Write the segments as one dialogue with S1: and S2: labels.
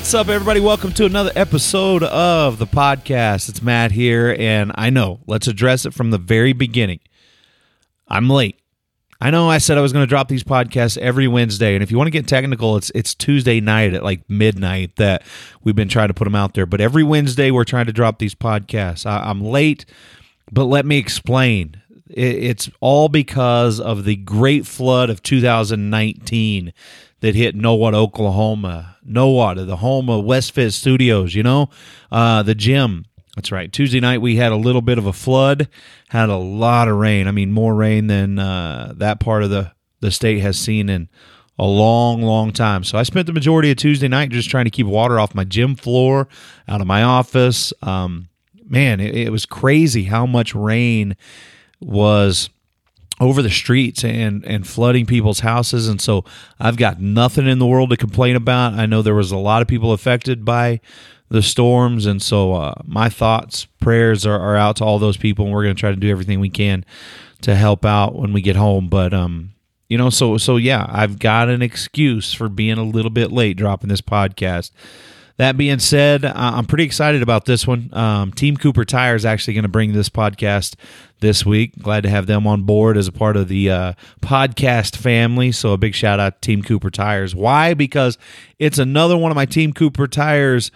S1: What's up, everybody? Welcome to another episode of the podcast. It's Matt here, and I know, let's address it from the very beginning. I'm late. I know I said I was going to drop these podcasts every Wednesday, and if you want to get technical, it's it's Tuesday night at like midnight that we've been trying to put them out there. But every Wednesday, we're trying to drop these podcasts. I, I'm late, but let me explain. It, it's all because of the great flood of 2019 that hit Nowata, Oklahoma. Nowata, the home of Westfit Studios, you know, uh, the gym. That's right. Tuesday night we had a little bit of a flood, had a lot of rain. I mean, more rain than uh, that part of the, the state has seen in a long, long time. So I spent the majority of Tuesday night just trying to keep water off my gym floor, out of my office. Um, man, it, it was crazy how much rain was over the streets and and flooding people's houses and so I've got nothing in the world to complain about. I know there was a lot of people affected by the storms and so uh, my thoughts, prayers are, are out to all those people and we're going to try to do everything we can to help out when we get home but um you know so so yeah, I've got an excuse for being a little bit late dropping this podcast. That being said, I'm pretty excited about this one. Um, Team Cooper Tire is actually going to bring this podcast this week. Glad to have them on board as a part of the uh, podcast family. So a big shout out to Team Cooper Tires. Why? Because it's another one of my Team Cooper Tires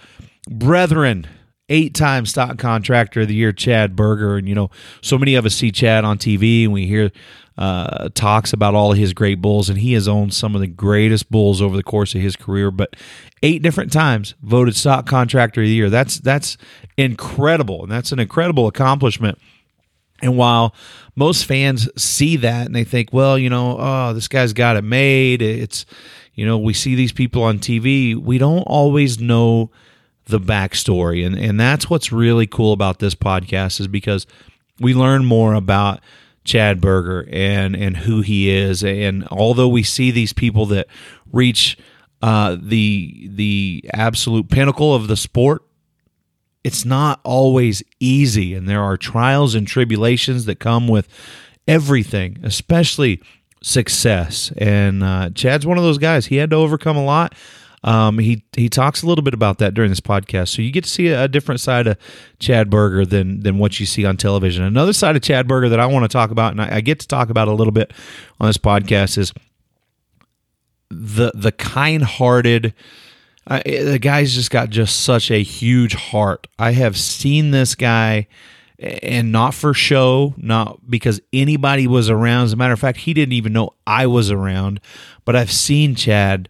S1: brethren. Eight time stock contractor of the year, Chad Berger. And, you know, so many of us see Chad on TV and we hear uh, talks about all of his great bulls, and he has owned some of the greatest bulls over the course of his career. But eight different times voted stock contractor of the year. That's that's incredible, and that's an incredible accomplishment. And while most fans see that and they think, well, you know, oh, this guy's got it made. It's, you know, we see these people on TV. We don't always know the backstory, and and that's what's really cool about this podcast is because we learn more about Chad Berger and and who he is. And although we see these people that reach uh, the the absolute pinnacle of the sport, it's not always easy, and there are trials and tribulations that come with everything, especially success. And uh, Chad's one of those guys. He had to overcome a lot. Um, he he talks a little bit about that during this podcast, so you get to see a, different side of Chad Berger than than what you see on television. Another side of Chad Berger that I want to talk about, and I, I get to talk about a little bit on this podcast, is the the kind-hearted. Uh, the guy's just got just such a huge heart. I have seen this guy and not for show, not because anybody was around. As a matter of fact, he didn't even know I was around, but I've seen Chad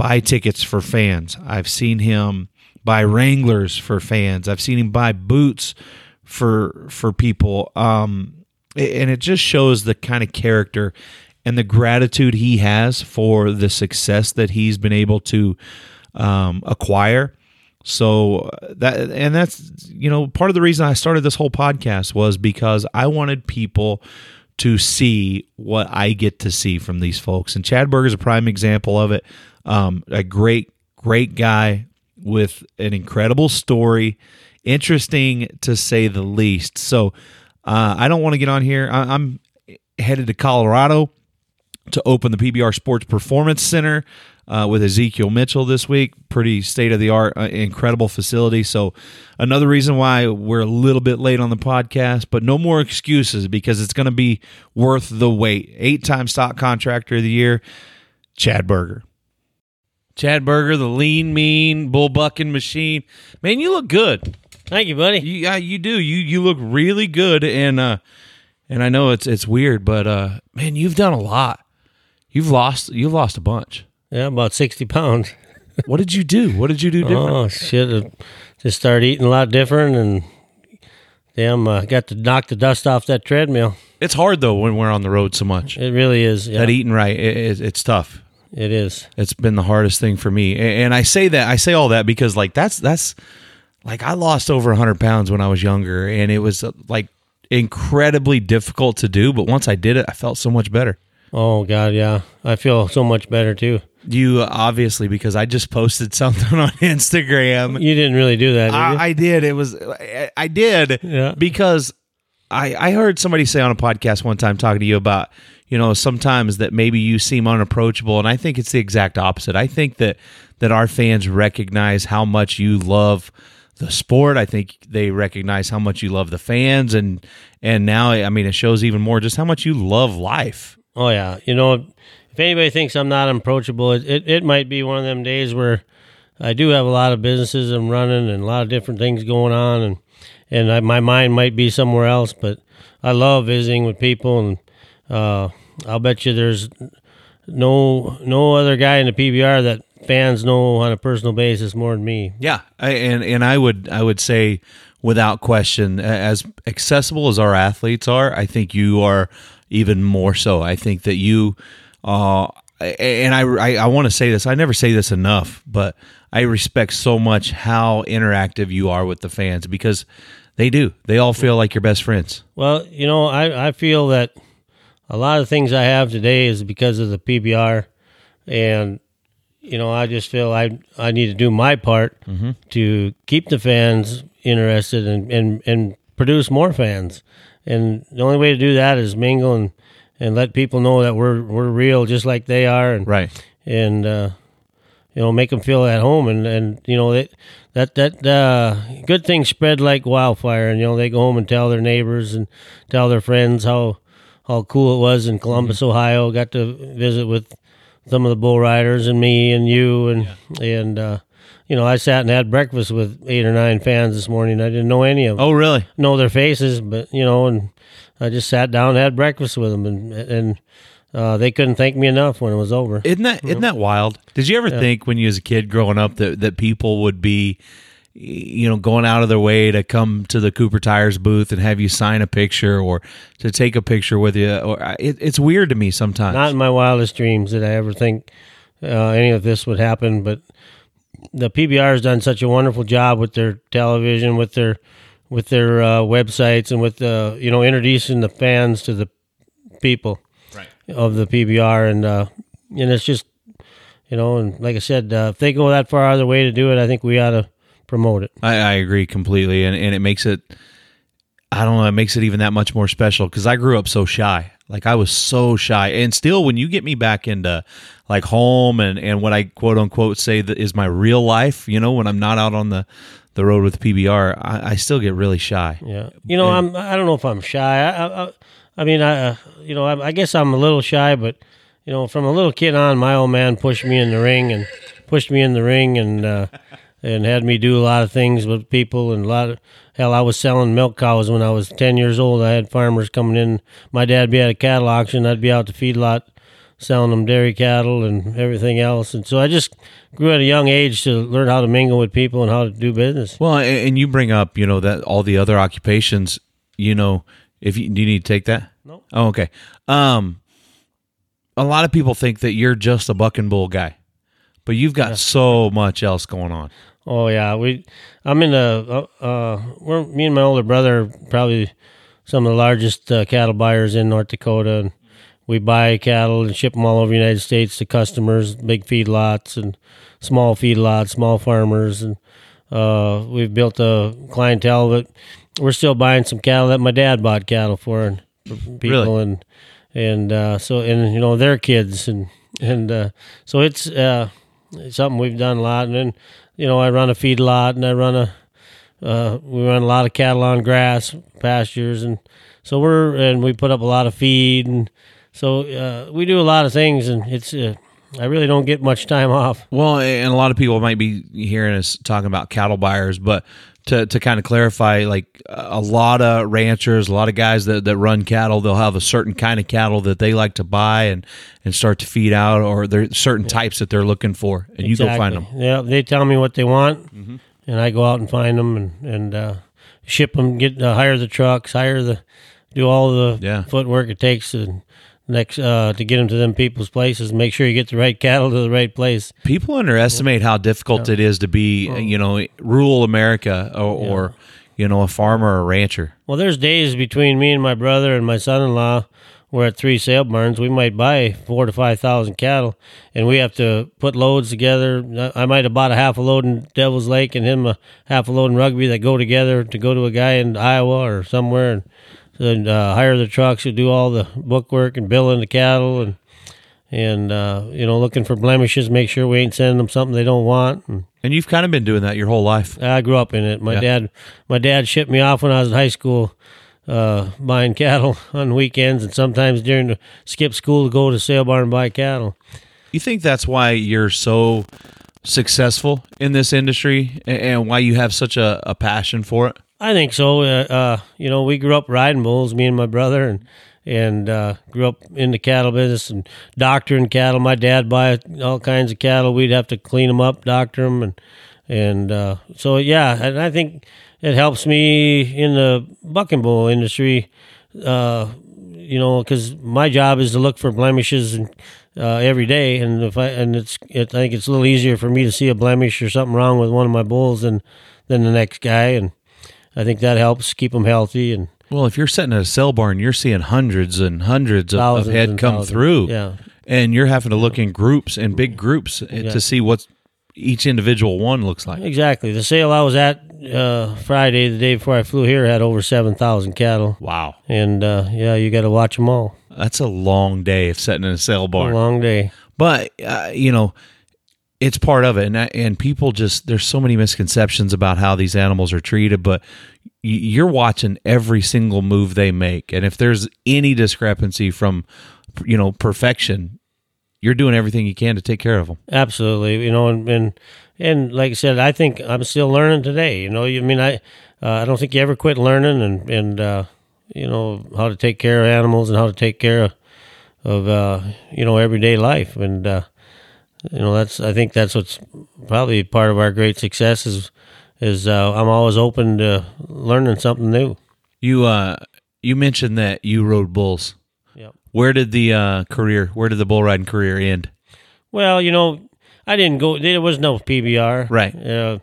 S1: buy tickets for fans. I've seen him buy Wranglers for fans. I've seen him buy boots for for people. Um, and it just shows the kind of character and the gratitude he has for the success that he's been able to um, acquire. So uh, that and that's you know part of the reason I started this whole podcast was because I wanted people to see what I get to see from these folks. And Chad Berger is a prime example of it. Um, a great, great guy with an incredible story, interesting to say the least. So uh, I don't want to get on here. I, I'm headed to Colorado to open the PBR Sports Performance Center uh, with Ezekiel Mitchell this week. Pretty state of the art, uh, incredible facility. So, another reason why we're a little bit late on the podcast, but no more excuses because it's going to be worth the wait. Eight time stock contractor of the year, Chad Berger. Chad Berger, the lean, mean, bull bucking machine. Man, you look good.
S2: Thank you, buddy.
S1: You, yeah, you do. You you look really good, and uh, and I know it's it's weird, but uh, man, you've done a lot. You've lost you've lost a bunch.
S2: Yeah, about sixty pounds.
S1: what did you do? What did you do different?
S2: Oh shit! Just started eating a lot different, and damn, uh, got to knock the dust off that treadmill.
S1: It's hard though when we're on the road so much.
S2: It really is.
S1: Yeah. That eating right, it, it, it's tough.
S2: It is.
S1: It's been the hardest thing for me, and I say that I say all that because like that's that's like I lost over hundred pounds when I was younger, and it was uh, like incredibly difficult to do. But once I did it, I felt so much better.
S2: Oh God, yeah, I feel so much better too.
S1: You obviously because I just posted something on Instagram.
S2: You didn't really do that. Did
S1: I, I, did. It was I did.
S2: Yeah.
S1: Because I I heard somebody say on a podcast one time talking to you about you know, sometimes that maybe you seem unapproachable, and I think it's the exact opposite. I think that that our fans recognize how much you love the sport. I think they recognize how much you love the fans, and and now I mean it shows even more just how much you love life.
S2: Oh yeah, you know, if anybody thinks I'm not approachable, it, it, it might be one of them days where I do have a lot of businesses I'm running and a lot of different things going on, and and I, my mind might be somewhere else. But I love visiting with people, and uh, I'll bet you there's no no other guy in the PBR that fans know on a personal basis more than me.
S1: Yeah, I, and and I would I would say without question, as accessible as our athletes are, I think you are even more so. I think that you, uh, and I I, I want to say this. I never say this enough, but I respect so much how interactive you are with the fans because they do. They all feel like your best friends.
S2: Well, you know, I I feel that a lot of things I have today is because of the PBR, and you know, I just feel I I need to do my part mm-hmm. to keep the fans interested and, and and produce more fans. And the only way to do that is mingle and, let people know that we're we're real, just like they are. And
S1: right.
S2: And uh, you know, make them feel at home. And and you know that that that uh, good things spread like wildfire. And you know, they go home and tell their neighbors and tell their friends how how cool it was in Columbus, mm-hmm. Ohio. Got to visit with some of the bull riders and me and you and yeah. and uh, you know I sat and had breakfast with eight or nine fans this morning. I didn't know any of them.
S1: Oh, really?
S2: Know their faces, but you know, and I just sat down and had breakfast with them, and and uh, they couldn't thank me enough when it was over.
S1: Isn't that isn't that wild? Did you ever yeah. think when you was a kid growing up that that people would be you know, going out of their way to come to the Cooper Tires booth and have you sign a picture or to take a picture with you. Or it, it's weird to me sometimes.
S2: Not in my wildest dreams did I ever think uh, any of this would happen. But the PBR has done such a wonderful job with their television, with their with their uh, websites, and with uh, you know introducing the fans to the people
S1: right.
S2: of the PBR, and uh, and it's just you know, and like I said, uh, if they go that far out of their way to do it, I think we ought to promote it.
S1: I, I agree completely, and and it makes it. I don't know. It makes it even that much more special because I grew up so shy. Like I was so shy, and still, when you get me back into like home and and what I quote unquote say that is my real life, you know, when I'm not out on the the road with PBR, I, I still get really shy.
S2: Yeah, you know, and, I'm I don't know if I'm shy. I I, I mean, I you know, I, I guess I'm a little shy, but you know, from a little kid on, my old man pushed me in the ring and pushed me in the ring and. uh and had me do a lot of things with people and a lot of hell i was selling milk cows when i was 10 years old i had farmers coming in my dad be at a cattle auction i'd be out the feedlot selling them dairy cattle and everything else and so i just grew at a young age to learn how to mingle with people and how to do business
S1: well and you bring up you know that all the other occupations you know if you do you need to take that
S2: no
S1: oh okay um a lot of people think that you're just a buck and bull guy but you've got yeah. so much else going on
S2: Oh yeah, we. I'm in a. Uh, uh, we're me and my older brother probably some of the largest uh, cattle buyers in North Dakota, and we buy cattle and ship them all over the United States to customers, big feedlots and small feedlots, small farmers, and uh, we've built a clientele. But we're still buying some cattle that my dad bought cattle for, and for people,
S1: really?
S2: and and uh, so and you know their kids, and and uh, so it's. Uh, it's something we've done a lot, and then you know, I run a feed lot and I run a, uh, we run a lot of cattle on grass pastures. And so we're, and we put up a lot of feed. And so uh, we do a lot of things and it's, uh, I really don't get much time off.
S1: Well, and a lot of people might be hearing us talking about cattle buyers, but to, to kind of clarify, like a lot of ranchers, a lot of guys that, that run cattle, they'll have a certain kind of cattle that they like to buy and, and start to feed out, or there's certain types that they're looking for, and exactly. you go find them.
S2: Yeah, they tell me what they want, mm-hmm. and I go out and find them and and uh, ship them, get uh, hire the trucks, hire the, do all the
S1: yeah.
S2: footwork it takes, and next uh, to get them to them people's places. Make sure you get the right cattle to the right place.
S1: People underestimate how difficult yeah. it is to be, you know, rural America or, yeah. or, you know, a farmer or a rancher.
S2: Well, there's days between me and my brother and my son-in-law. We're at three sale barns. We might buy four to five thousand cattle, and we have to put loads together. I might have bought a half a load in Devil's Lake and him a half a load in Rugby that go together to go to a guy in Iowa or somewhere. And and uh, hire the trucks to do all the bookwork and billing the cattle and and uh, you know looking for blemishes, make sure we ain't sending them something they don't want. And
S1: And you've kind of been doing that your whole life.
S2: I grew up in it. My
S1: Yeah.
S2: dad, my dad shipped me off when I was in high school, uh, buying cattle on weekends and sometimes during the skip school to go to sale barn and buy cattle.
S1: You think that's why you're so successful in this industry and why you have such a, a passion for it?
S2: I think so. Uh, uh, you know, we grew up riding bulls, me and my brother, and and uh, grew up in the cattle business and doctoring cattle. My dad buy all kinds of cattle. We'd have to clean them up, doctor them, and and uh, so yeah. And I think it helps me in the bucking bull industry. Uh, you know, because my job is to look for blemishes and uh, every day, and if I and it's it, I think it's a little easier for me to see a blemish or something wrong with one of my bulls than than the next guy, and I think that helps keep them healthy and
S1: Well, if you're sitting at a sale barn, you're seeing hundreds and hundreds of, of head come
S2: thousands.
S1: through.
S2: Yeah,
S1: And you're having to look in groups and big groups uh,
S2: Yeah.
S1: to see what each individual one looks like.
S2: exactly. The sale I was at uh, Friday, the day before I flew here, had over seven thousand cattle,
S1: Wow.
S2: and uh, yeah, you got to watch them all.
S1: That's a long day of sitting in a sale
S2: A
S1: barn.
S2: long day.
S1: but uh, you know it's part of it. And and people just there's so many misconceptions about how these animals are treated but you're watching every single move they make. And if there's any discrepancy from you know perfection you're doing everything you can to take care of them.
S2: Absolutely, you know, and and, and like I said, I think I'm still learning today. You know, I mean, I uh, I don't think you ever quit learning, and and uh, you know how to take care of animals and how to take care of of uh, you know everyday life, and uh, you know that's I think that's what's probably part of our great success is is uh, I'm always open to learning something new.
S1: you uh you mentioned that you rode bulls
S2: Yep.
S1: where did the uh career where did the bull riding career end
S2: Well, you know, I didn't go. There was no PBR.
S1: Right.
S2: Uh,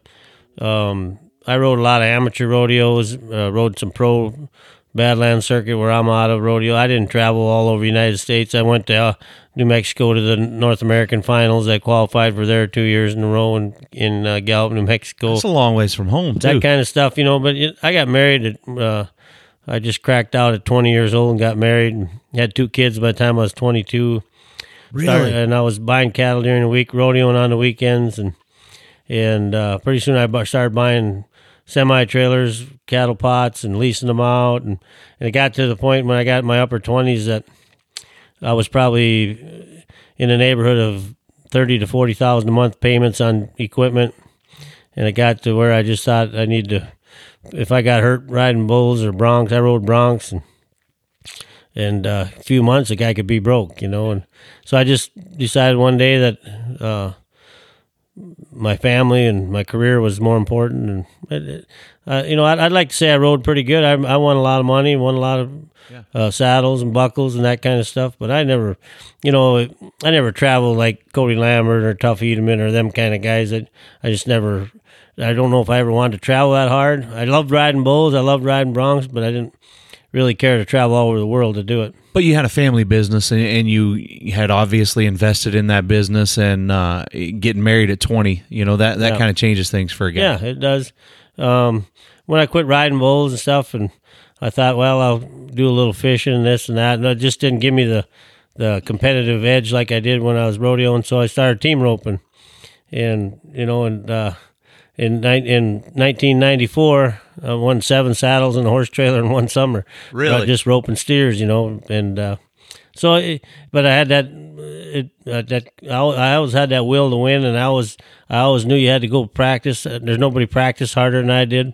S2: um, I rode a lot of amateur rodeos. Uh, rode some pro Badlands circuit where I'm out of rodeo. I didn't travel all over the United States. I went to uh, New Mexico to the North American finals. I qualified for there two years in a row in in uh, Gallup, New Mexico
S1: it's a long ways from home too
S2: that kind of stuff, you know. But it, I got married at, uh, I just cracked out at 20 years old and got married and had two kids by the time I was 22. Started- and I was buying cattle during the week, rodeoing on the weekends, and and uh, pretty soon I started buying semi trailers, cattle pots, and leasing them out, and, and it got to the point when I got in my upper 20s that I was probably in the neighborhood of thirty to forty thousand a month payments on equipment, and it got to where I just thought I need to. If I got hurt riding bulls or broncs, I rode broncs, and and uh, a few months the guy could be broke, you know. And so I just decided one day that uh, my family and my career was more important. And it, uh, you know, I'd, I'd like to say I rode pretty good. I, I won a lot of money, won a lot of uh, saddles and buckles and that kind of stuff. But I never, you know, I never traveled like Cody Lambert or Tuff Hedeman or them kind of guys. That I just never. I don't know if I ever wanted to travel that hard. I loved riding bulls. I loved riding broncs, but I didn't really care to travel all over the world to do it.
S1: But you had a family business, and, and you had obviously invested in that business, and uh, getting married at twenty, you know that that
S2: Yeah.
S1: kind of changes things for a guy.
S2: Yeah, it does. Um, when I quit riding bulls and stuff, and I thought, well, I'll do a little fishing and this and that, and it just didn't give me the the competitive edge like I did when I was rodeoing. So I started team roping, and you know, and uh, in ni- in 1994, I won seven saddles and a horse trailer in one summer.
S1: Really?
S2: Uh, just roping steers, you know, and uh, so, it, but I had that. It, uh, that I, I always had that will to win, and I always I always knew you had to go practice. Uh, There's nobody practiced harder than I did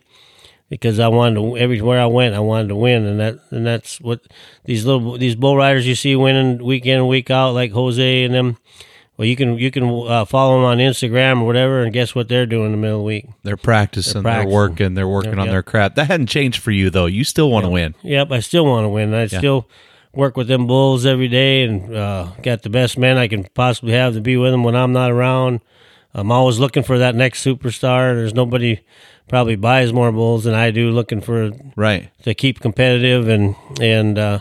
S2: because I wanted to everywhere I went, I wanted to win, and that and that's what these little these bull riders you see winning week in and week out, like Jose and them. Well, you can you can uh, follow them on Instagram or whatever, and guess what they're doing in the middle of the week?
S1: They're practicing, they're,
S2: practicing.
S1: working, they're working on their craft. That hadn't changed for you though. You still want to win.
S2: Yep, I still want to win. I still work with them bulls every day, and uh, got the best men I can possibly have to be with them when I'm not around. I'm always looking for that next superstar. There's nobody probably buys more bulls than I do, looking for
S1: Right.
S2: to keep competitive and and uh,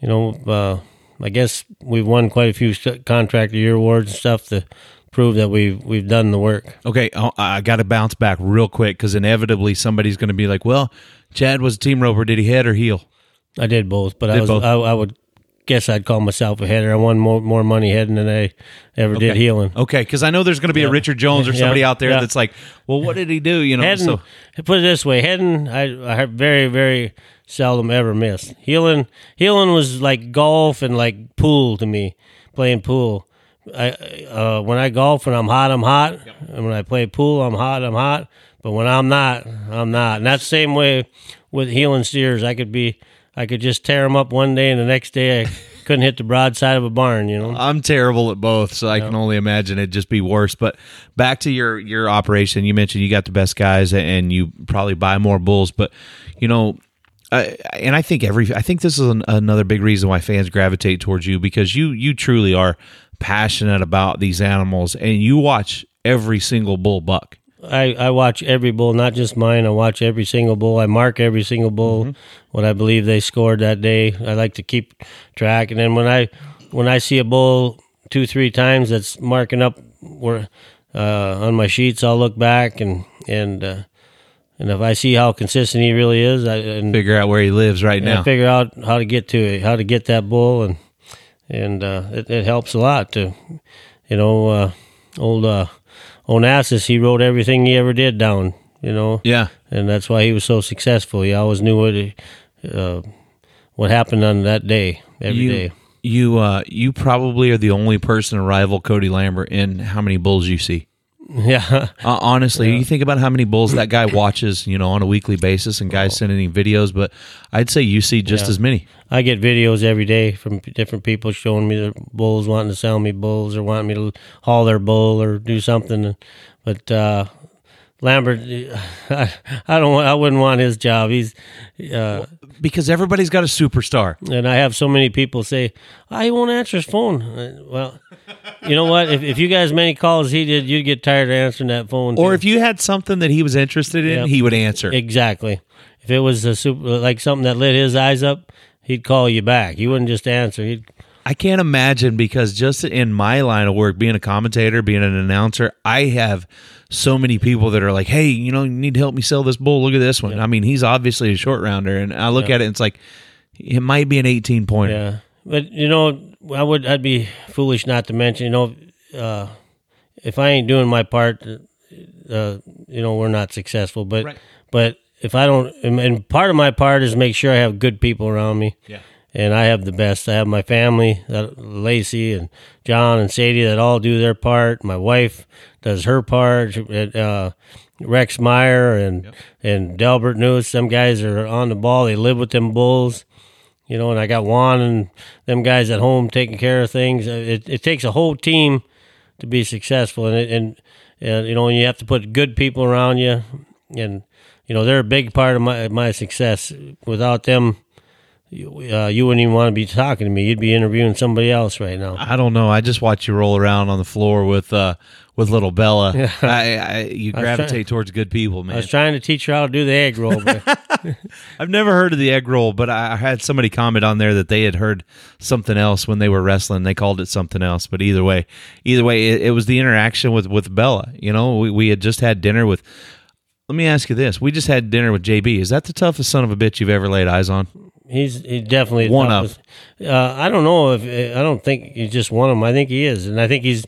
S2: you know uh, I guess we've won quite a few st- contract of year awards and stuff to prove that we've we've done the work.
S1: Okay, oh, I- I got to bounce back real quick because inevitably somebody's going to be like, "Well, Chad was a team roper. Did he head or heel?"
S2: I did both, but I was. I, I would guess I'd call myself a header. I won more more money heading than I ever did heeling.
S1: Okay, because I know there's going to be a Richard Jones or
S2: Yeah,
S1: somebody out there
S2: yeah.
S1: that's like, well, what did he do? You know,
S2: Heading,
S1: so
S2: put it this way, heading I, I very very seldom ever missed. Heeling heeling was like golf and like pool to me, playing pool. I uh, when I golf when I'm hot I'm hot, and when I play pool I'm hot I'm hot. But when I'm not, I'm not. And that's the same way with heeling steers. I could be, I could just tear them up one day, and the next day I couldn't hit the broadside of a barn. You know.
S1: I'm terrible at both, so I can only imagine it'd just be worse. But back to your your operation, you mentioned you got the best guys and you probably buy more bulls, but you know. Uh, and I think every I think this is an, another big reason why fans gravitate towards you because you you truly are passionate about these animals and you watch every single bull buck.
S2: I, I watch every bull, not just mine. I watch every single bull. I mark every single bull, what I believe they scored that day. I like to keep track, and then when I when I see a bull two three times that's marking up where uh, on my sheets, I'll look back and and uh, and if I see how consistent he really is, I and
S1: Figure out where he lives right
S2: and I
S1: now.
S2: figure out how to get to it, how to get that bull, and and uh, it, it helps a lot to, you know, uh, old uh, Onassis. He wrote everything he ever did down, you know,
S1: yeah.
S2: and that's why he was so successful. He always knew what uh, what happened on that day every day.
S1: you you uh you probably are the only person to rival Cody Lambert in how many bulls you see.
S2: Yeah,
S1: Uh, honestly, you think about how many bulls that guy watches, you know, on a weekly basis, and guys sending him videos. But I'd say you see just
S2: Yeah.
S1: as many.
S2: I get videos every day from different people showing me their bulls, wanting to sell me bulls or wanting me to haul their bull or do something. But uh, Lambert, I, I don't, want, I wouldn't want his job. He's, uh,
S1: Because everybody's got a superstar.
S2: and I have so many people say, "I won't answer his phone." Uh, Well, you know what? If, if you got as many calls as he did, you'd get tired of answering that phone.
S1: Or
S2: too.
S1: if you had something that he was interested in,
S2: Yep.
S1: he would answer.
S2: Exactly. If it was a super, like something that lit his eyes up, he'd call you back. He wouldn't just answer. He'd
S1: I can't imagine because just in my line of work, being a commentator, being an announcer, I have so many people that are like, "Hey, you know, you need to help me sell this bull. Look at this one." I mean, he's obviously a short rounder, and I look at it, and it's like it might be an eighteen pointer.
S2: Yeah, but you know, I would I'd be foolish not to mention. You know, uh, if I ain't doing my part, uh, you know, we're not successful. But
S1: Right.
S2: but if I don't, and part of my part is make sure I have good people around me.
S1: Yeah.
S2: And I have the best. I have my family, Lacey and John and Sadie, that all do their part. My wife does her part. Uh, Rex Meyer and and Delbert News. Some guys are on the ball. They live with them bulls you know, and I got Juan and them guys at home taking care of things. Uh, It, it takes a whole team to be successful, and and and you know, you have to put good people around you, and you know, they're a big part of my my success. Without them, you, uh, you wouldn't even want to be talking to me. You'd be interviewing somebody else right now.
S1: I don't know. I just watch you roll around on the floor with uh with little Bella. I, I you
S2: was
S1: gravitate
S2: trying-
S1: towards good people, man.
S2: I was trying to teach her how to do the egg roll, but
S1: I've never heard of the egg roll, but I I had somebody comment on there that they had heard something else when they were wrestling. They called it something else, but either way, either way, it, it was the interaction with with Bella. You know, we we had just had dinner with. Let me ask you this: We just had dinner with JB. Is that the toughest son of a bitch you've ever laid eyes on?
S2: he's he definitely
S1: One of.
S2: Uh, I don't know if I don't think he's just one of them. I think he is, and I think he's,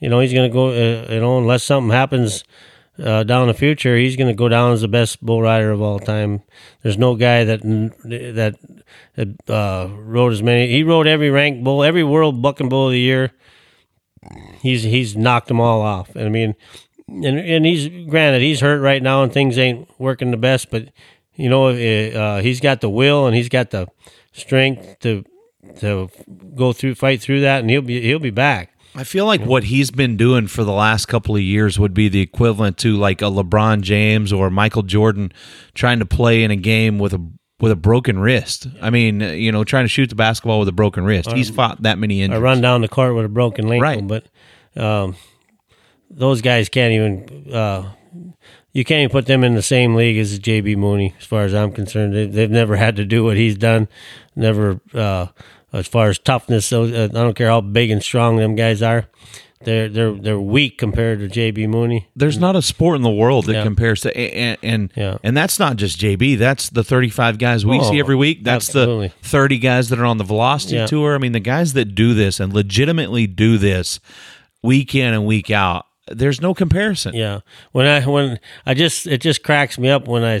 S2: you know, he's going to go. Uh, you know, unless something happens uh, down the future, he's going to go down as the best bull rider of all time. There's no guy that that that uh, rode as many. He rode every ranked bull, every world bucking bull of the year. He's he's knocked them all off. And I mean, and and he's granted he's hurt right now and things ain't working the best, but you know uh, he's got the will and he's got the strength to to go through fight through that and he'll be he'll be back.
S1: I feel like what he's been doing for the last couple of years would be the equivalent to like a LeBron James or Michael Jordan trying to play in a game with a with a broken wrist. I mean, you know, trying to shoot the basketball with a broken wrist. He's fought that many injuries.
S2: I run down the court with a broken ankle,
S1: Right.
S2: but um, those guys can't even. Uh, you can't even put them in the same league as JB Mooney, as far as I'm concerned. They, they've never had to do what he's done. Never uh, as far as toughness. So uh, I don't care how big and strong them guys are. They're they're they're weak compared to JB Mooney.
S1: There's not a sport in the world that
S2: Yeah.
S1: compares to and and,
S2: Yeah.
S1: and that's not just JB. That's the 35 guys we
S2: Oh,
S1: see every week. That's
S2: absolutely.
S1: the 30 guys that are on the Velocity
S2: Yeah.
S1: tour. I mean, the guys that do this and legitimately do this week in and week out. There's no comparison.
S2: Yeah, when I when I just it just cracks me up when I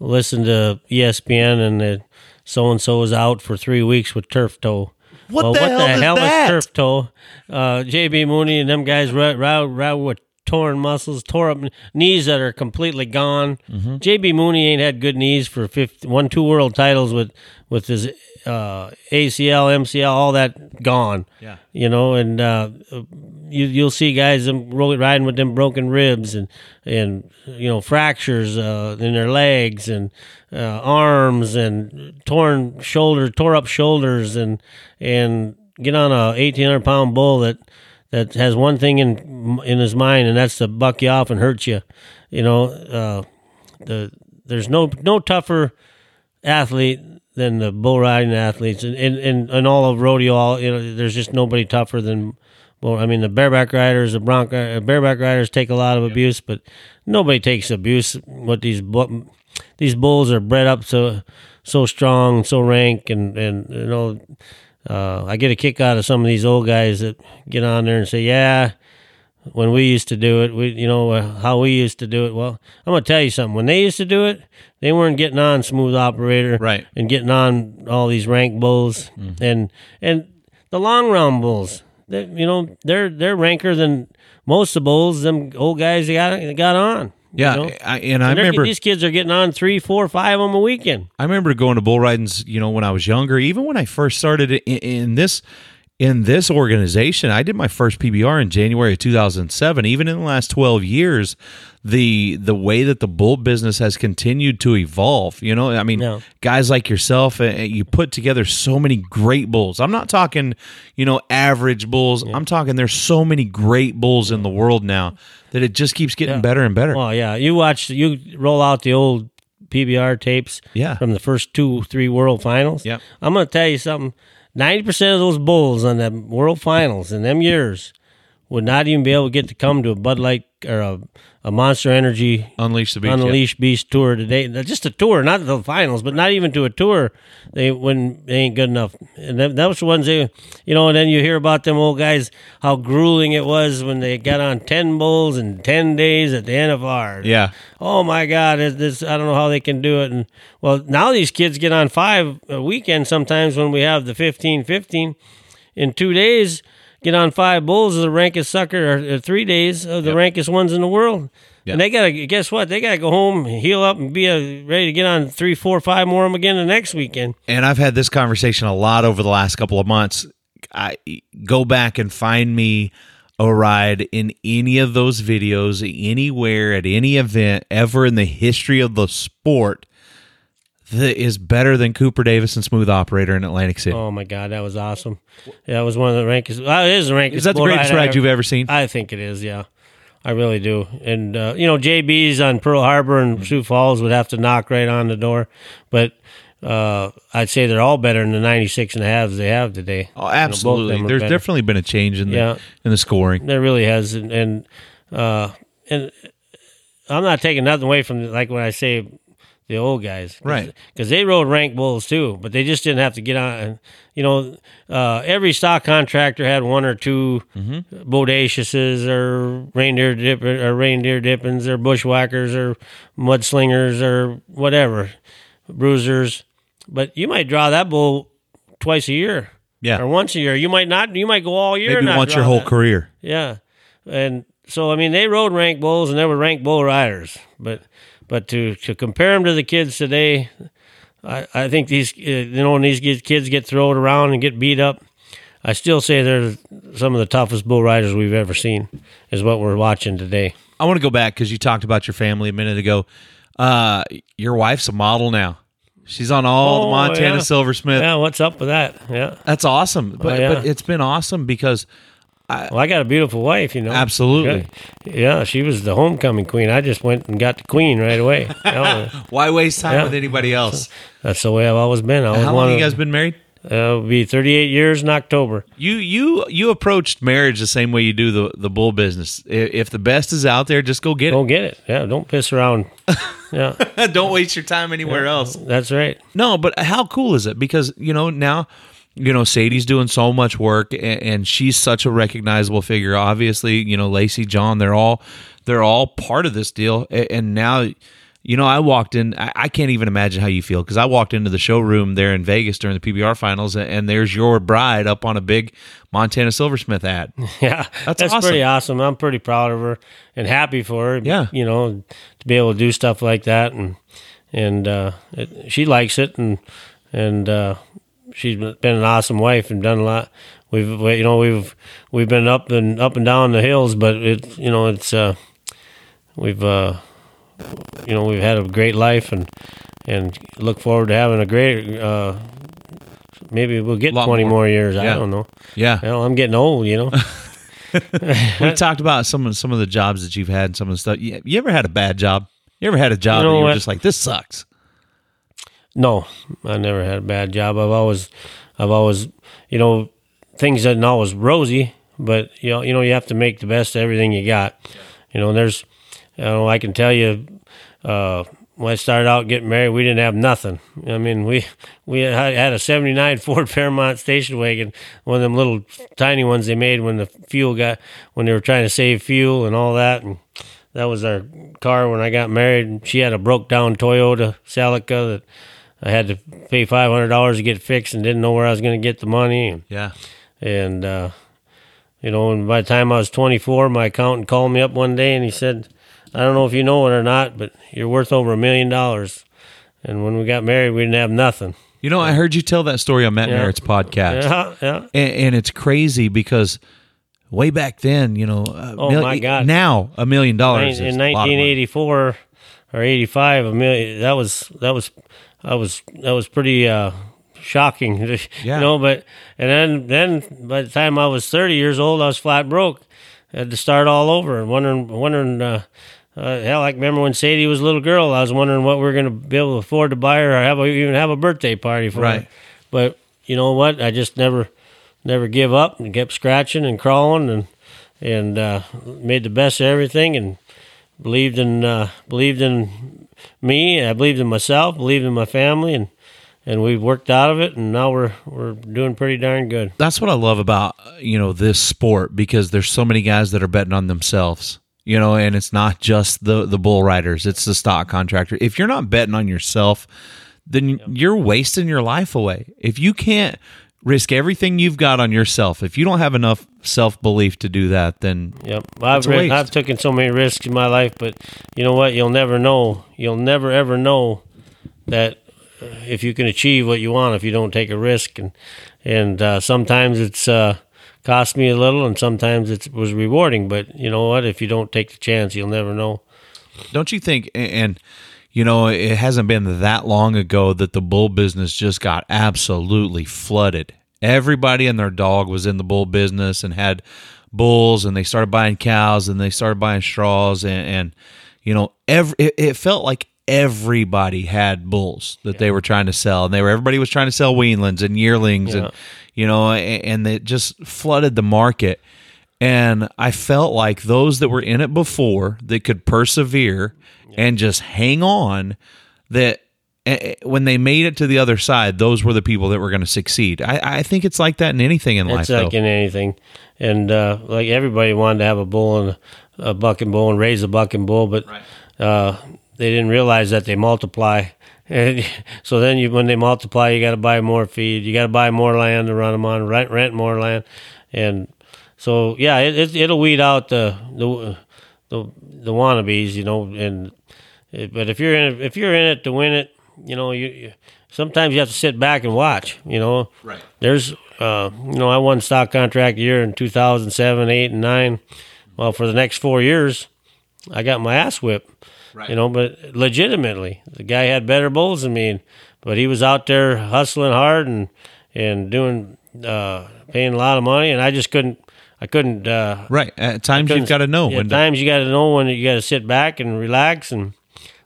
S2: listen to ESPN and so and so is out for three weeks with turf toe.
S1: What
S2: Well,
S1: the
S2: what
S1: hell
S2: the
S1: is
S2: hell
S1: that?
S2: is turf toe? Uh, JB Mooney and them guys right, right, right with torn muscles, tore up knees that are completely gone.
S1: Mm-hmm.
S2: JB Mooney ain't had good knees for 50, won two world titles with with his uh, ACL, MCL, all that gone.
S1: Yeah.
S2: you know, and uh, you you'll see guys them riding with them broken ribs and and you know fractures uh, in their legs and uh, arms and torn shoulder, tore up shoulders and and get on a eighteen hundred pound bull that that has one thing in in his mind and that's to buck you off and hurt you. You know, uh, the there's no no tougher athlete than the bull riding athletes and in in, in all of rodeo all you know there's just nobody tougher than well I mean the bareback riders the bronco uh, bareback riders take a lot of abuse but nobody takes abuse what these these bulls are bred up so so strong so rank and and you know uh, I get a kick out of some of these old guys that get on there and say yeah when we used to do it, we you know uh, how we used to do it. Well, I'm gonna tell you something. When they used to do it, they weren't getting on smooth operator,
S1: Right.
S2: and getting on all these rank bulls and and the long round bulls. They, you know they're they're ranker than most of the bulls. Them old guys they got they got on. You
S1: Yeah,
S2: know?
S1: I, and I
S2: And
S1: remember
S2: these kids are getting on three, four, five of them a weekend.
S1: I remember going to bull ridings, you know, when I was younger. Even when I first started in, in this in this organization, I did my first PBR in January of 2007. Even in the last 12 years, the the way that the bull business has continued to evolve. You know, I mean,
S2: Yeah.
S1: guys like yourself, uh, you put together so many great bulls. I'm not talking, you know, average bulls. I'm talking there's so many great bulls in the world now that it just keeps getting
S2: Yeah.
S1: better and better.
S2: Well, yeah, you watch you roll out the old PBR tapes
S1: Yeah.
S2: from the first two, three World Finals.
S1: Yeah,
S2: I'm going to tell you something. Ninety percent of those bulls on them World Finals in them years would not even be able to get to come to a Bud Light or a, a Monster Energy
S1: Unleash the beast. yeah.
S2: Unleashed Beast tour today. Just a tour, not the finals, but not even to a tour. They when they ain't good enough. And that, that was the ones they, you know. And then you hear about them old guys how grueling it was when they got on ten bulls in ten days at the NFR.
S1: Yeah.
S2: Oh my God! Is this I don't know how they can do it. And well, now these kids get on five a weekend sometimes when we have the 15-15 in two days. Get on five bulls of the rankest sucker, or, three days of the rankest ones in the world.
S1: Yep.
S2: And they gotta guess what? They gotta go home, heal up, and be uh ready to get on three, four, five more of them again the next weekend.
S1: and I've had this conversation a lot over the last couple of months. I go back and find me a ride in any of those videos, anywhere at any event ever in the history of the sport that is better than Cooper Davis and Smooth Operator in Atlantic City.
S2: Oh my God, that was awesome. That was one of the rankest. Well, it is the rankest.
S1: is that the greatest ride
S2: ever-
S1: you've ever seen?
S2: I think it is, yeah. I really do. And, uh, you know, JB's on Pearl Harbor
S1: Mm-hmm.
S2: and Sioux Falls would have to knock right on the door. But uh, I'd say they're all better than the 96 and a halves they have today.
S1: oh,
S2: You know,
S1: absolutely. There's
S2: better.
S1: definitely been a change in the
S2: Yeah.
S1: in the scoring.
S2: There really has. And, and, uh, and I'm not taking nothing away from, like when I say the old guys.
S1: Right.
S2: Because they rode rank bulls too, but they just didn't have to get on. You know, uh, every stock contractor had one or 2 bodaciouses or reindeer dip or reindeer dippings or bushwhackers or mudslingers or whatever, bruisers. But you might draw that bull twice a year.
S1: Yeah.
S2: Or once a year. You might not. You might go all year.
S1: Maybe once your whole
S2: that.
S1: career.
S2: Yeah, and so I mean they rode rank bulls and they were rank bull riders, but but to to compare them to the kids today, I I think these uh, you know when these kids- kids get thrown around and get beat up, I still say they're some of the toughest bull riders we've ever seen. Is what we're watching today.
S1: I want to go back because you talked about your family a minute ago. Uh, your wife's a model now. She's on all the
S2: Oh,
S1: Montana
S2: yeah.
S1: Silversmith.
S2: Yeah, what's up with that? Yeah,
S1: That's awesome. But,
S2: yeah.
S1: but it's been awesome because
S2: well I got a beautiful wife, you know.
S1: Absolutely.
S2: Yeah, she was the homecoming queen. I just went and got the queen right away.
S1: Why waste time
S2: Yeah.
S1: with anybody else?
S2: That's the way I've always been. I always
S1: How long
S2: wanted,
S1: you guys been married?
S2: Uh, it'll be 38 years in October.
S1: You you you approached marriage the same way you do the the bull business. If the best is out there, just go get it.
S2: Don't get it. Yeah, don't piss around. Yeah.
S1: Don't waste your time anywhere else.
S2: that's right.
S1: No, but how cool is it? Because you know now, you know Sadie's doing so much work, and, and she's such a recognizable figure. Obviously, you know Lacey, John, they're all they're all part of this deal. A- And now, you know, I walked in. I, I can't even imagine how you feel because I walked into the showroom there in Vegas during the PBR finals, and, and there's your bride up on a big Montana Silversmith ad.
S2: Yeah,
S1: That's
S2: that's,
S1: awesome.
S2: pretty awesome. I'm pretty proud of her and happy for her.
S1: Yeah.
S2: you know, to be able to do stuff like that, and and uh, it, she likes it, and and uh, she's been an awesome wife and done a lot. We've you know we've we've been up and up and down the hills, but it you know it's uh, we've uh, you know we've had a great life and and look forward to having a great. Uh, Maybe we'll get twenty
S1: more.
S2: more, years. I don't know.
S1: Yeah,
S2: Well, I'm getting old, you know.
S1: we talked about some of some of the jobs that you've had, and some of the stuff. You, you ever had a bad job? You ever had a job
S2: You know
S1: that you were
S2: what?
S1: just like, this sucks?
S2: No, I never had a bad job. I've always, I've always, you know, things aren't always rosy, but you know, you know, you have to make the best of everything you got. You know, and there's, you know, I can tell you, uh, when I started out getting married, we didn't have nothing. I mean, we we had had a '79 Ford Fairmont station wagon, one of them little tiny ones they made when the fuel got when they were trying to save fuel and all that, and that was our car when I got married. She had a broke down Toyota Celica that I had to pay five hundred dollars to get fixed, and didn't know where I was going to get the money. And,
S1: Yeah.
S2: and uh, you know, and by the time I was twenty four, my accountant called me up one day and he said, "I don't know if you know it or not, but you're worth over a million dollars." And when we got married, we didn't have nothing.
S1: You know, I heard you tell that story on Matt
S2: Yeah.
S1: Merritt's podcast,
S2: Yeah, yeah.
S1: and, and it's crazy because way back then, you know,
S2: Oh,
S1: mil-
S2: my God.
S1: now a million dollars
S2: in
S1: is a lot of money.
S2: 1984 or 85 a million that was that was that was that was pretty uh shocking
S1: Yeah.
S2: you know but and then then by the time i was 30 years old i was flat broke I had to start all over and wondering wondering uh, uh hell i remember when sadie was a little girl i was wondering what we were going to be able to afford to buy her or have a, even have a birthday party for
S1: Right.
S2: her but you know what i just never never give up and kept scratching and crawling and and uh, made the best of everything and believed in uh, believed in me. I believed in myself. Believed in my family, and and we've worked out of it. And now we're we're doing pretty darn good.
S1: That's what I love about you know this sport because there's so many guys that are betting on themselves. You know, and it's not just the the bull riders; it's the stock contractor. If you're not betting on yourself, then you're wasting your life away. If you can't risk everything you've got on yourself, if you don't have enough self belief to do that, then
S2: Yep, I've
S1: It's a
S2: ri-
S1: waste.
S2: I've taken so many risks in my life, but you know what? You'll never know. You'll never ever know that uh, if you can achieve what you want if you don't take a risk. And and uh, sometimes it's uh, cost me a little, and sometimes it was rewarding. But you know what? If you don't take the chance, you'll never know.
S1: Don't you think? And you know, it hasn't been that long ago that the bull business just got absolutely flooded. Everybody and their dog was in the bull business and had bulls, and they started buying cows and they started buying straws, and, and you know, every it, it felt like everybody had bulls that they were trying to sell, and they were everybody was trying to sell weanlings and yearlings,
S2: Yeah.
S1: and you know, and, and it just flooded the market. And I felt like those that were in it before that could persevere and just hang on, that eh, when they made it to the other side, those were the people that were going to succeed. I, I think it's like that in anything in life,
S2: It's like
S1: though.
S2: in anything, and uh, like everybody wanted to have a bull and a, a bucking bull and raise a bucking bull, but uh, they didn't realize that they multiply. And so then, you, when they multiply, you got to buy more feed. You got to buy more land to run them on. Rent, rent more land, and so yeah, it, it it'll weed out the the the the wannabes, you know. And it, but if you're in it, if you're in it to win it, you know, you, you sometimes you have to sit back and watch. You know,
S1: Right.
S2: there's uh, you know I won stock contract year in 2007, eight, and nine. Well, for the next four years, I got my ass whipped.
S1: Right.
S2: You know, but legitimately, the guy had better bulls than me, but he was out there hustling hard and and doing uh, paying a lot of money, and I just couldn't. I couldn't. Uh,
S1: Right. At times you've got to know
S2: yeah,
S1: when
S2: At times you got to know when you got to sit back and relax and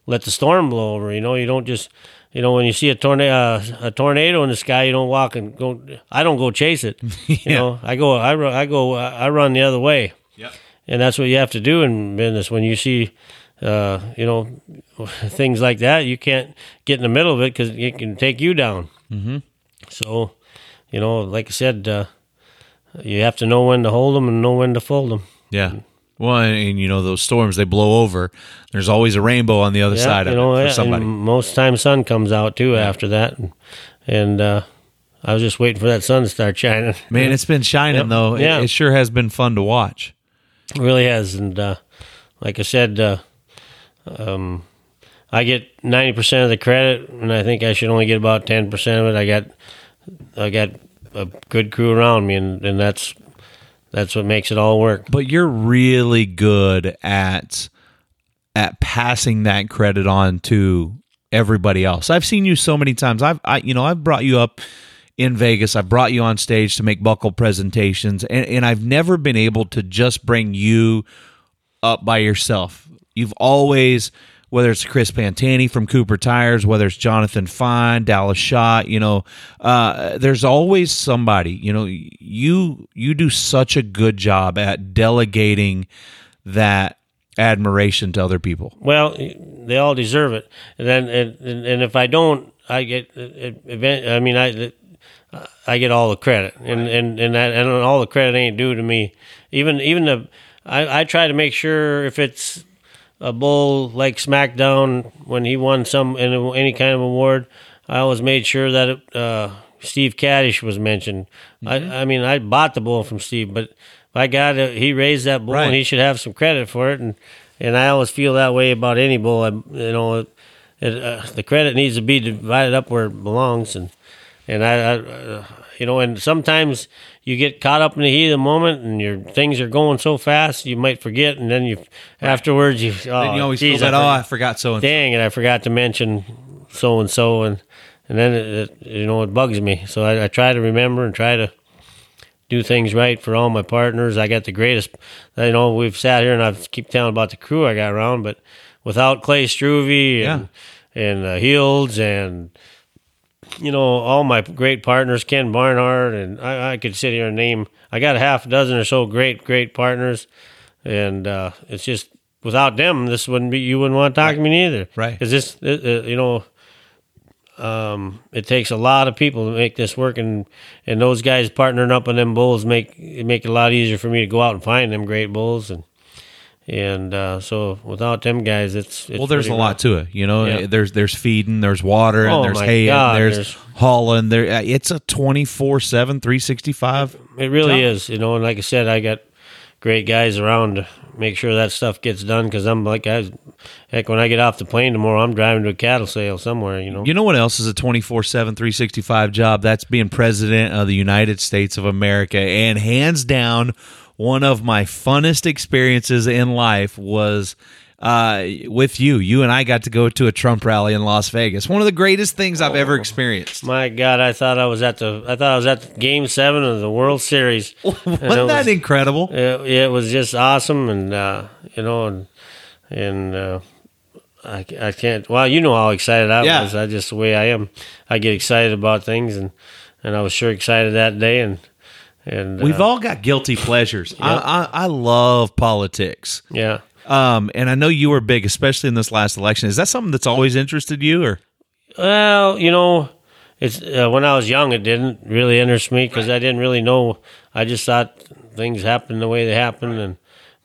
S2: let the storm blow over. You know, you don't just you know, when you see a tornado, uh, a tornado in the sky, you don't walk and go. I don't go chase it. You know, I go, I, ru- I go, I run the other way,
S1: Yep.
S2: and that's what you have to do in business. When you see, uh, you know, things like that, you can't get in the middle of it because it can take you down. Mm-hmm. So, you know, like I said, uh, you have to know when to hold them and know when to fold them.
S1: Yeah. Well, and, and, you know those storms they blow over. There's always a rainbow on the other
S2: Yeah,
S1: side
S2: you know,
S1: it for somebody.
S2: most time sun comes out too after that, and, and uh, I was just waiting for that sun to start shining.
S1: Man, it's been shining
S2: Yep.
S1: though. It-
S2: Yeah.
S1: It, sure has been fun to watch.
S2: It really has, and uh, like I said, uh, um, I get ninety percent of the credit, and I think I should only get about ten percent of it. I got, I got a good crew around me, and, and that's that's what makes it all work.
S1: But you're really good at at passing that credit on to everybody else. I've seen you so many times. I've I you know, I've brought you up in Vegas. I've brought you on stage to make buckle presentations and, and I've never been able to just bring you up by yourself. You've always whether it's Chris Pantani from Cooper Tires, whether it's Jonathan Fine, Dallas Shot, you know, uh, there's always somebody. You know, you you do such a good job at delegating that admiration to other people.
S2: Well, they all deserve it, and then and, and, if I don't, I get event. I mean, I I get all the credit, and and and that and all the credit ain't due to me. Even even the I, I try to make sure if it's a bull like SmackDown when he won some in any kind of award, I always made sure that it, uh, Steve Caddish was mentioned. I I mean, I bought the bull from Steve, but I got it. He raised that bull,
S1: Right.
S2: and he should have some credit for it. And and I always feel that way about any bull. I, you know, it, it, uh, the credit needs to be divided up where it belongs. And and I, I uh, you know, and sometimes you get caught up in the heat of the moment, and your things are going so fast, you might forget, and then you afterwards you. Oh,
S1: then you always
S2: geez,
S1: feel that,
S2: I
S1: oh, I forgot so and so
S2: dang it, I forgot to mention so and so, and and then it, it, you know it bugs me. So I, I try to remember and try to do things right for all my partners. I got the greatest. You know, we've sat here and I keep telling about the crew I got around, but without Clay Struve and and uh, Healds and you know all my great partners, Ken Barnhart, and I, I could sit here and name. I got a half a dozen or so great great partners, and uh, it's just without them, this wouldn't be. You wouldn't want to talk to me neither,
S1: Right.
S2: Because this, it, it, you know, um, it takes a lot of people to make this work, and and those guys partnering up on them bulls make it make it a lot easier for me to go out and find them great bulls, and and uh, so without them guys, it's, it's
S1: well, there's a
S2: pretty
S1: lot to it. You know,
S2: Yeah.
S1: there's there's feeding, there's water, and
S2: Oh,
S1: there's hay,
S2: God,
S1: and there's,
S2: there's-
S1: hauling. There, uh, it's a 24 7 365
S2: It really
S1: job.
S2: is, you know. And like I said, I got great guys around to make sure that stuff gets done. Because I'm like, guys, heck, when I get off the plane tomorrow, I'm driving to a cattle sale somewhere. You know,
S1: You know what else is a 24 7, 365 job? That's being president of the United States of America. And hands down, one of my funnest experiences in life was uh, with you. You and I got to go to a Trump rally in Las Vegas. One of the greatest things I've ever experienced.
S2: my God, I thought I was at the, I thought I was at Game Seven of the World Series.
S1: Wasn't that
S2: was-
S1: incredible?
S2: It, it was just awesome, and uh, you know, and and uh, I, I can't. Well, you know how excited I
S1: Yeah.
S2: was. I just the way I am. I get excited about things, and and I was sure excited that day, and and
S1: We've
S2: uh,
S1: all got guilty pleasures. I, I, I love politics.
S2: yeah.
S1: Um, and I know you were big, especially in this last election. Is that something that's always interested you, or
S2: Well, you know, it's uh, when I was young, it didn't really interest me because I didn't really know. I just thought things happened the way they happened, and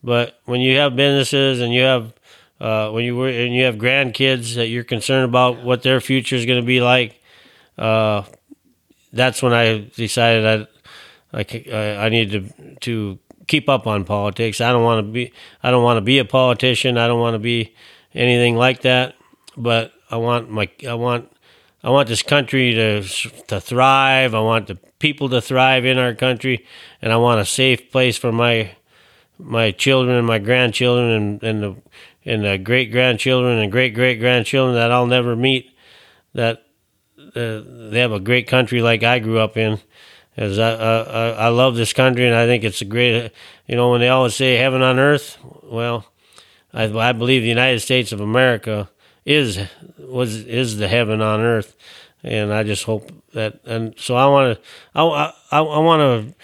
S2: but when you have businesses and you have uh, when you were and you have grandkids that you're concerned about what their future is going to be like, uh, that's when I decided I I, I I need to to keep up on politics. I don't want to be I don't want to be a politician. I don't want to be anything like that. But I want my I want I want this country to to thrive. I want the people to thrive in our country, and I want a safe place for my my children and my grandchildren and and the and the great grandchildren and great great grandchildren that I'll never meet. That uh, they have a great country like I grew up in. As I, I I love this country and I think it's a great. You know when they always say heaven on earth, well, I I believe the United States of America is was is the heaven on earth, and I just hope that. And so I want to I I, I want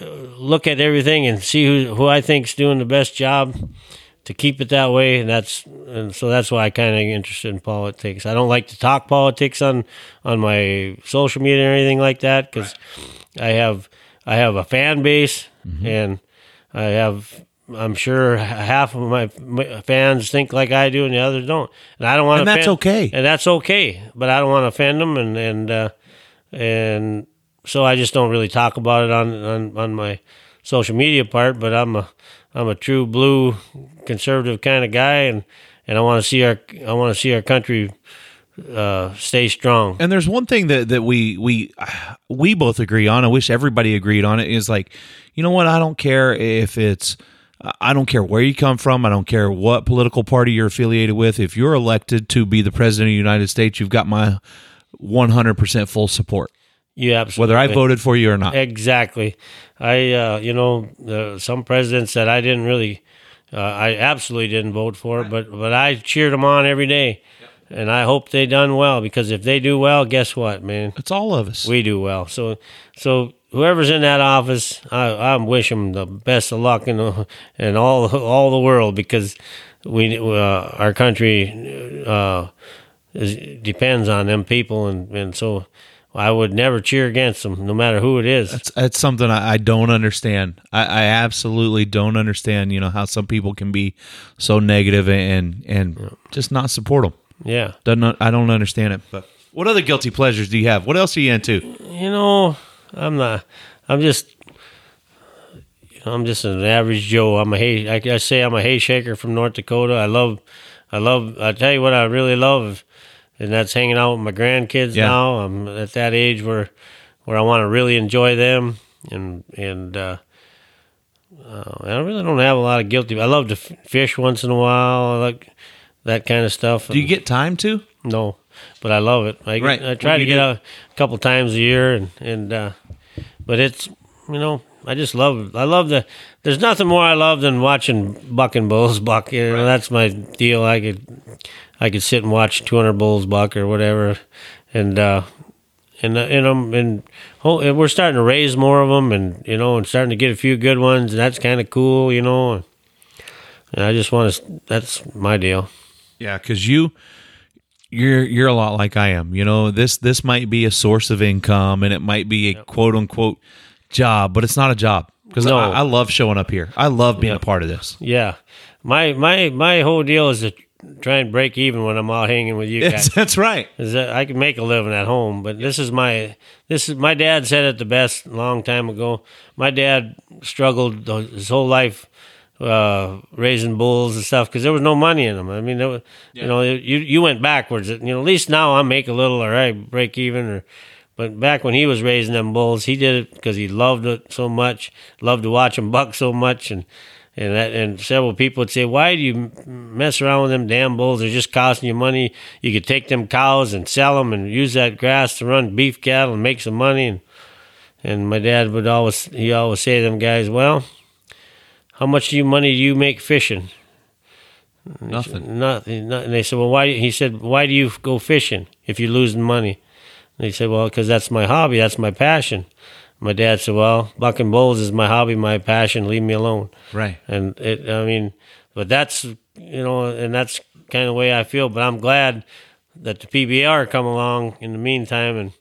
S2: to look at everything and see who who I think's doing the best job to keep it that way. And that's and so that's why I kind of interested in politics. I don't like to talk politics on on my social media or anything like that because I have I have a fan base and I have. I'm sure half of my fans think like I do, and the others don't. And I don't want to And
S1: that's
S2: offend,
S1: okay.
S2: And that's okay. But I don't want to offend them, and and uh, and so I just don't really talk about it on, on on my social media part. But I'm a I'm a true blue conservative kind of guy, and and I want to see our I want to see our country uh, stay strong.
S1: And there's one thing that that we we we both agree on. I wish everybody agreed on it. Is like, you know what? I don't care if it's. I don't care where you come from. I don't care what political party you're affiliated with. If you're elected to be the president of the United States, you've got my 100% full support,
S2: You absolutely
S1: whether I voted for you or not.
S2: Exactly. I, uh, you know, uh, some presidents that I didn't really, uh, I absolutely didn't vote for, but but I cheered them on every day, and I hope they done well because if they do well, guess what, man,
S1: It's all of us.
S2: we do well. So so whoever's in that office, I, I wish them the best of luck in the, in all all the world because we uh, our country uh, is, depends on them people, and and so. I would never cheer against them, no matter who it is.
S1: That's, that's something I, I don't understand. I, I absolutely don't understand. You know how some people can be so negative and and just not support them.
S2: Yeah.
S1: Doesn't I don't understand it. But what other guilty pleasures do you have? What else are you into?
S2: You know, I'm not. I'm just. You know, I'm just an average Joe. I'm a hay. I, I say I'm a hay shaker from North Dakota. I love. I love. I tell you what, I really love, and that's hanging out with my grandkids
S1: Yeah.
S2: now. I'm at that age where, where I want to really enjoy them, and and. uh uh, I really don't have a lot of guilty. I love to f- fish once in a while. I like that kind of stuff.
S1: Do you get time to?
S2: No, but I love it. I,
S1: Right.
S2: I try
S1: Well,
S2: to get
S1: do-
S2: out a couple times a year, and and uh, but it's you know I just love I love the. There's nothing more I love than watching buck and bulls buck. You know, that's my deal. I could I could sit and watch 200 bulls buck or whatever, and uh, and uh, and um and, and we're starting to raise more of them, and you know, and starting to get a few good ones, and that's kind of cool, you know. And I just want to. That's my deal.
S1: Yeah, because you you're you're a lot like I am. You know this this might be a source of income and it might be a quote unquote job, but it's not a job because
S2: No.
S1: I, I love showing up here. I love being a part of this.
S2: Yeah, my my my whole deal is to try and break even when I'm out hanging with you guys.
S1: that's right.
S2: Is that I can make a living at home, but this is my this is my dad said it the best a long time ago. My dad struggled his whole life uh, raising bulls and stuff because there was no money in them. I mean, there was, you know, you you went backwards. You know, at least now I make a little or I break even or. But back when he was raising them bulls, he did it because he loved it so much, loved to watch them buck so much, and and that, and several people would say, "Why do you mess around with them damn bulls? They're just costing you money. You could take them cows and sell them and use that grass to run beef cattle and make some money." And and my dad would always he always say to them guys, "Well, how much do you money do you make fishing?"
S1: Nothing.
S2: Nothing. nothing. And they said, "Well, why?" He said, "Why do you go fishing if you're losing money?" And he said, "Well, because that's my hobby. That's my passion." My dad said, "Well, bucking bulls is my hobby, my passion. Leave me alone."
S1: Right.
S2: And it, I mean, but that's you know, and that's kind of the way I feel. But I'm glad that the PBR come along in the meantime, and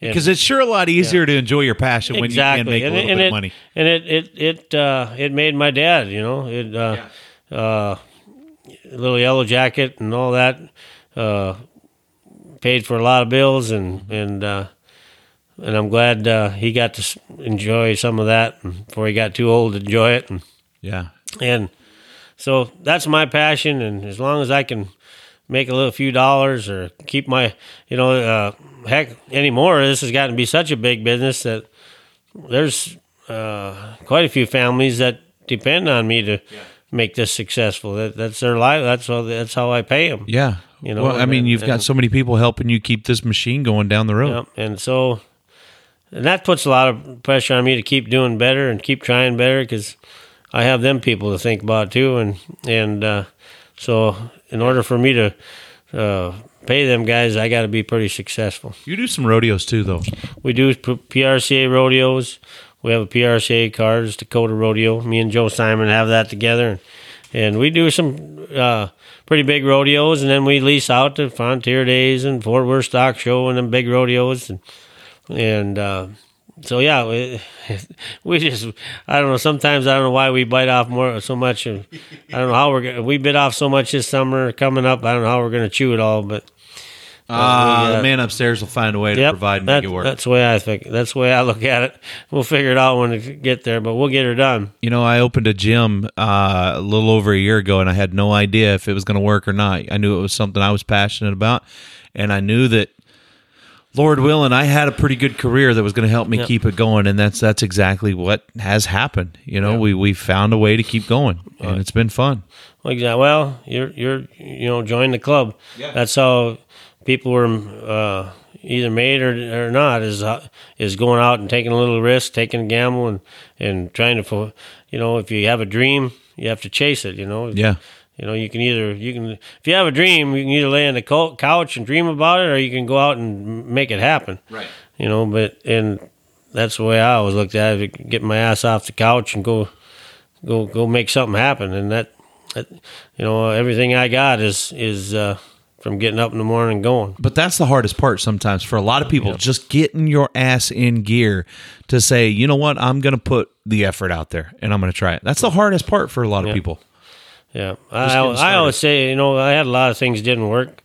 S1: Because it's sure a lot easier to enjoy your passion when you can make a little
S2: it- and
S1: bit
S2: it,
S1: money.
S2: And it it it uh, it made my dad, you know, it uh, uh, little yellow jacket and all that. Uh, paid for a lot of bills and and uh, and I'm glad uh, he got to enjoy some of that before he got too old to enjoy it. And,
S1: Yeah.
S2: and so that's my passion. And as long as I can make a little few dollars or keep my, you know, uh, heck, anymore, this has gotten to be such a big business that there's uh, quite a few families that depend on me to make this successful. That, that's their life. That's how that's how I pay them.
S1: Yeah.
S2: You know,
S1: well, I mean,
S2: and-
S1: you've got so many people helping you keep this machine going down the road.
S2: Yep. And so, and that puts a lot of pressure on me to keep doing better and keep trying better because I have them people to think about too. And and uh, so, in order for me to uh, pay them guys, I got to be pretty successful.
S1: You do some rodeos too, though.
S2: We do P- PRCA rodeos. We have a PRCA card, it's Dakota Rodeo. Me and Joe Simon have that together, and, and we do some uh, pretty big rodeos, and then we lease out to Frontier Days and Fort Worth Stock Show and then big rodeos, and and uh, so yeah, we, we just I don't know. Sometimes I don't know why we bite off more so much. And I don't know how we're gonna, we bit off so much this summer coming up. I don't know how we're going to chew it all, but we, uh,
S1: the man upstairs will find a way to
S2: Yep,
S1: provide and
S2: that-
S1: make it work.
S2: That's the way I think. That's the way I look at it. We'll figure it out when we get there, but we'll get her done.
S1: You know, I opened a gym uh, a little over a year ago, and I had no idea if it was going to work or not. I knew it was something I was passionate about, and I knew that, Lord willing, I had a pretty good career that was going to help me keep it going, and that's that's exactly what has happened. You know, we we found a way to keep going, and it's been fun.
S2: Well, exactly. Well, you're you're you know join the club.
S1: Yeah.
S2: That's how people were uh, either made or or not is uh, is going out and taking a little risk, taking a gamble, and and trying to you know if you have a dream, you have to chase it. You know.
S1: Yeah,
S2: You know, you can either you can if you have a dream, you can either lay on the couch and dream about it, or you can go out and make it happen.
S1: right.
S2: You know, but and that's the way I always looked at it: get my ass off the couch and go, go, go make something happen. And that, that you know, everything I got is is uh, from getting up in the morning and going.
S1: But that's the hardest part sometimes for a lot of people. Just getting your ass in gear to say, you know what, I'm going to put the effort out there and I'm going to try it. That's the hardest part for a lot of people.
S2: Yeah, I, I always say, you know, I had a lot of things didn't work,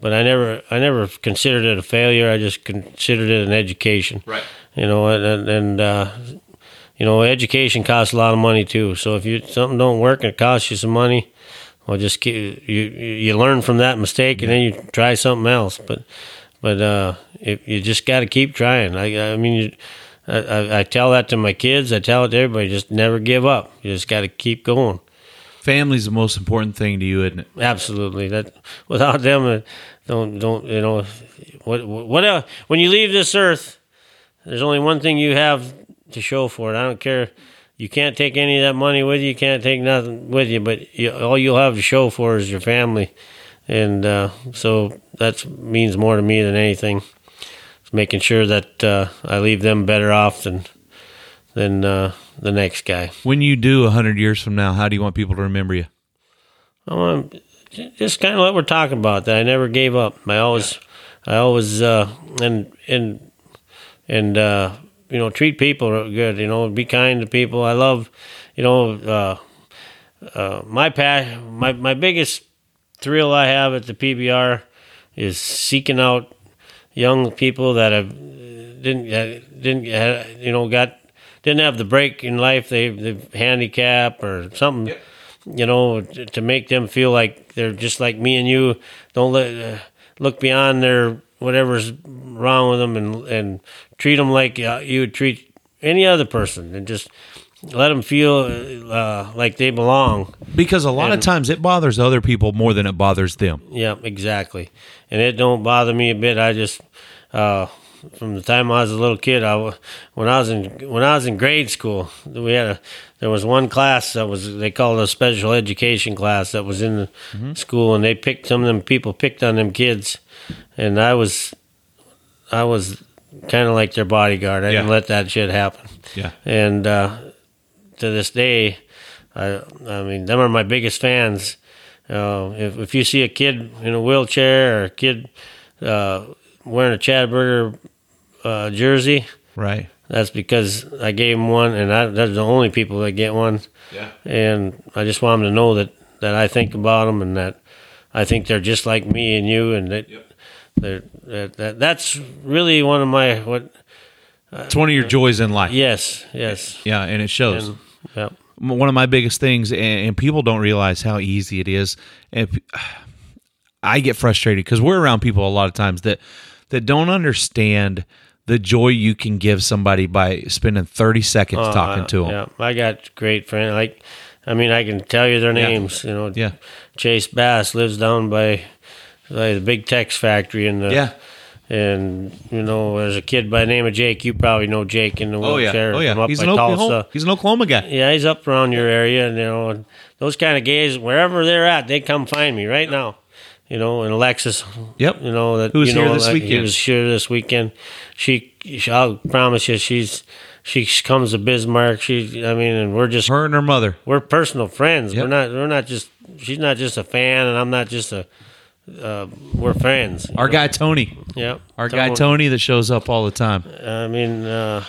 S2: but I never, I never considered it a failure. I just considered it an education.
S1: Right.
S2: You know, and and, uh, you know, education costs a lot of money too. So if you something don't work and it costs you some money, well, just keep, you you learn from that mistake and then you try something else. But but uh, if you just got to keep trying. I I mean. You, I, I, I tell that to my kids. I tell it to everybody. Just never give up. You just got to keep going.
S1: Family's the most important thing to you, isn't it?
S2: Absolutely. That without them, don't don't you know what what uh, when you leave this earth, there's only one thing you have to show for it. I don't care. You can't take any of that money with you. You can't take nothing with you. But you, all you'll have to show for is your family, and uh, so that means more to me than anything. It's making sure that uh, I leave them better off than than uh, the next guy.
S1: When you do a 100 years from now, how do you want people to remember you?
S2: I want just kind of what we're talking about. That I never gave up. I always, I always, uh, and and and uh, you know, treat people good. You know, be kind to people. I love, you know, uh, uh, my pa- my my biggest thrill I have at the PBR is seeking out young people that have didn't didn't you know got didn't have the break in life. They the handicap or something you know, t- to make them feel like they're just like me and you. Don't let uh, look beyond their whatever's wrong with them and and treat them like uh, you would treat any other person, and just let them feel uh, like they belong.
S1: Because a lot of times it bothers other people more than it bothers them.
S2: Yeah, exactly. And it don't bother me a bit. I just uh, from the time I was a little kid, I when I was in when I was in grade school, we had a there was one class that was they called a special education class that was in the school, and they picked some of them people picked on them kids, and I was I was kind of like their bodyguard. I didn't let that shit happen
S1: Yeah.
S2: and uh, to this day, I I mean, them are my biggest fans. Uh, if if you see a kid in a wheelchair or a kid uh, wearing a Chad Berger uh, jersey,
S1: Right.
S2: that's because I gave them one, and I, that's the only people that get one.
S1: Yeah.
S2: And I just want them to know that that I think about them and that I think they're just like me and you, and that. They're, that, that that's really one of my what
S1: It's one of your joys in life.
S2: yes yes
S1: Yeah, and it shows.
S2: and, yeah
S1: one of my biggest things, and, and people don't realize how easy it is. And p- I get frustrated because we're around people a lot of times that that don't understand the joy you can give somebody by spending thirty seconds
S2: Oh,
S1: talking to them.
S2: Yeah, I got great friends. Like, I mean, I can tell you their
S1: Yeah.
S2: names. You know,
S1: Yeah.
S2: Chase Bass lives down by, by the big Tex factory in the.
S1: Yeah.
S2: And you know, there's a kid by the name of Jake. You probably know Jake in the
S1: oh,
S2: wheelchair.
S1: Oh yeah.
S2: Oh yeah.
S1: He's an Oklahoma. He's an Oklahoma guy.
S2: Yeah, he's up around your area, and you know, and those kind of guys, wherever they're at, they come find me right now. You know, and Alexis.
S1: Yep.
S2: You know that
S1: Who was
S2: you know,
S1: here this
S2: like,
S1: weekend.
S2: He was here this weekend. She, she, I'll promise you, she's she comes to Bismarck. She, I mean, and we're just
S1: Her and her mother.
S2: we're personal friends.
S1: Yep.
S2: We're not we're not just she's not just a fan, and I'm not just a. Uh, we're friends.
S1: Our guy Tony.
S2: Yep.
S1: Our guy Tony that shows up all the time.
S2: I mean, uh,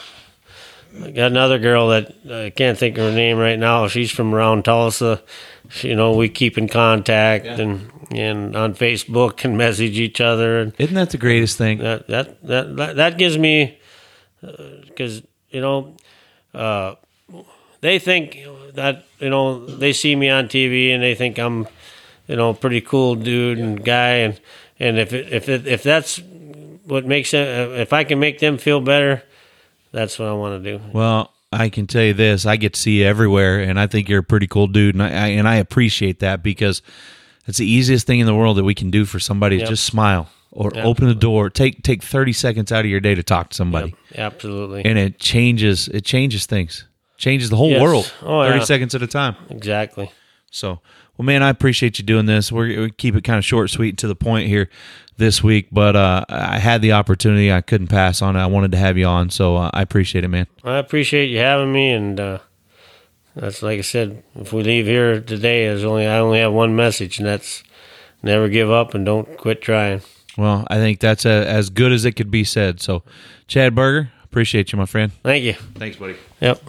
S2: I got another girl that I can't think of her name right now. She's from around Tulsa. She, you know, we keep in contact and and on Facebook and message each other. And
S1: Isn't that the greatest thing?
S2: that that that that, that gives me because you know uh, they think that you know they see me on TV and they think I'm you know a pretty cool dude and guy and and if it, if it, if that's what makes them if I can make them feel better, that's what I want to do.
S1: Well, I can tell you this: I get to see you everywhere, and I think you're a pretty cool dude, and I, I and I appreciate that because it's the easiest thing in the world that we can do for somebody is just smile or
S2: Yep.
S1: open the door. Take take thirty seconds out of your day to talk to somebody,
S2: Absolutely,
S1: and it changes it changes things, changes the whole
S2: Yes.
S1: world.
S2: Oh,
S1: Thirty
S2: yeah.
S1: seconds at a time.
S2: exactly.
S1: So, well, man, I appreciate you doing this. We're, we keep it kind of short, sweet, to the point here this week. But uh, I had the opportunity; I couldn't pass on it. I wanted to have you on, so uh, I appreciate it, man.
S2: I appreciate you having me, and uh, that's like I said. If we leave here today, is only I only have one message, and that's never give up and don't quit trying.
S1: Well, I think that's a, as good as it could be said. So, Chad Berger, appreciate you, my friend.
S2: Thank you.
S1: Thanks, buddy.
S2: Yep.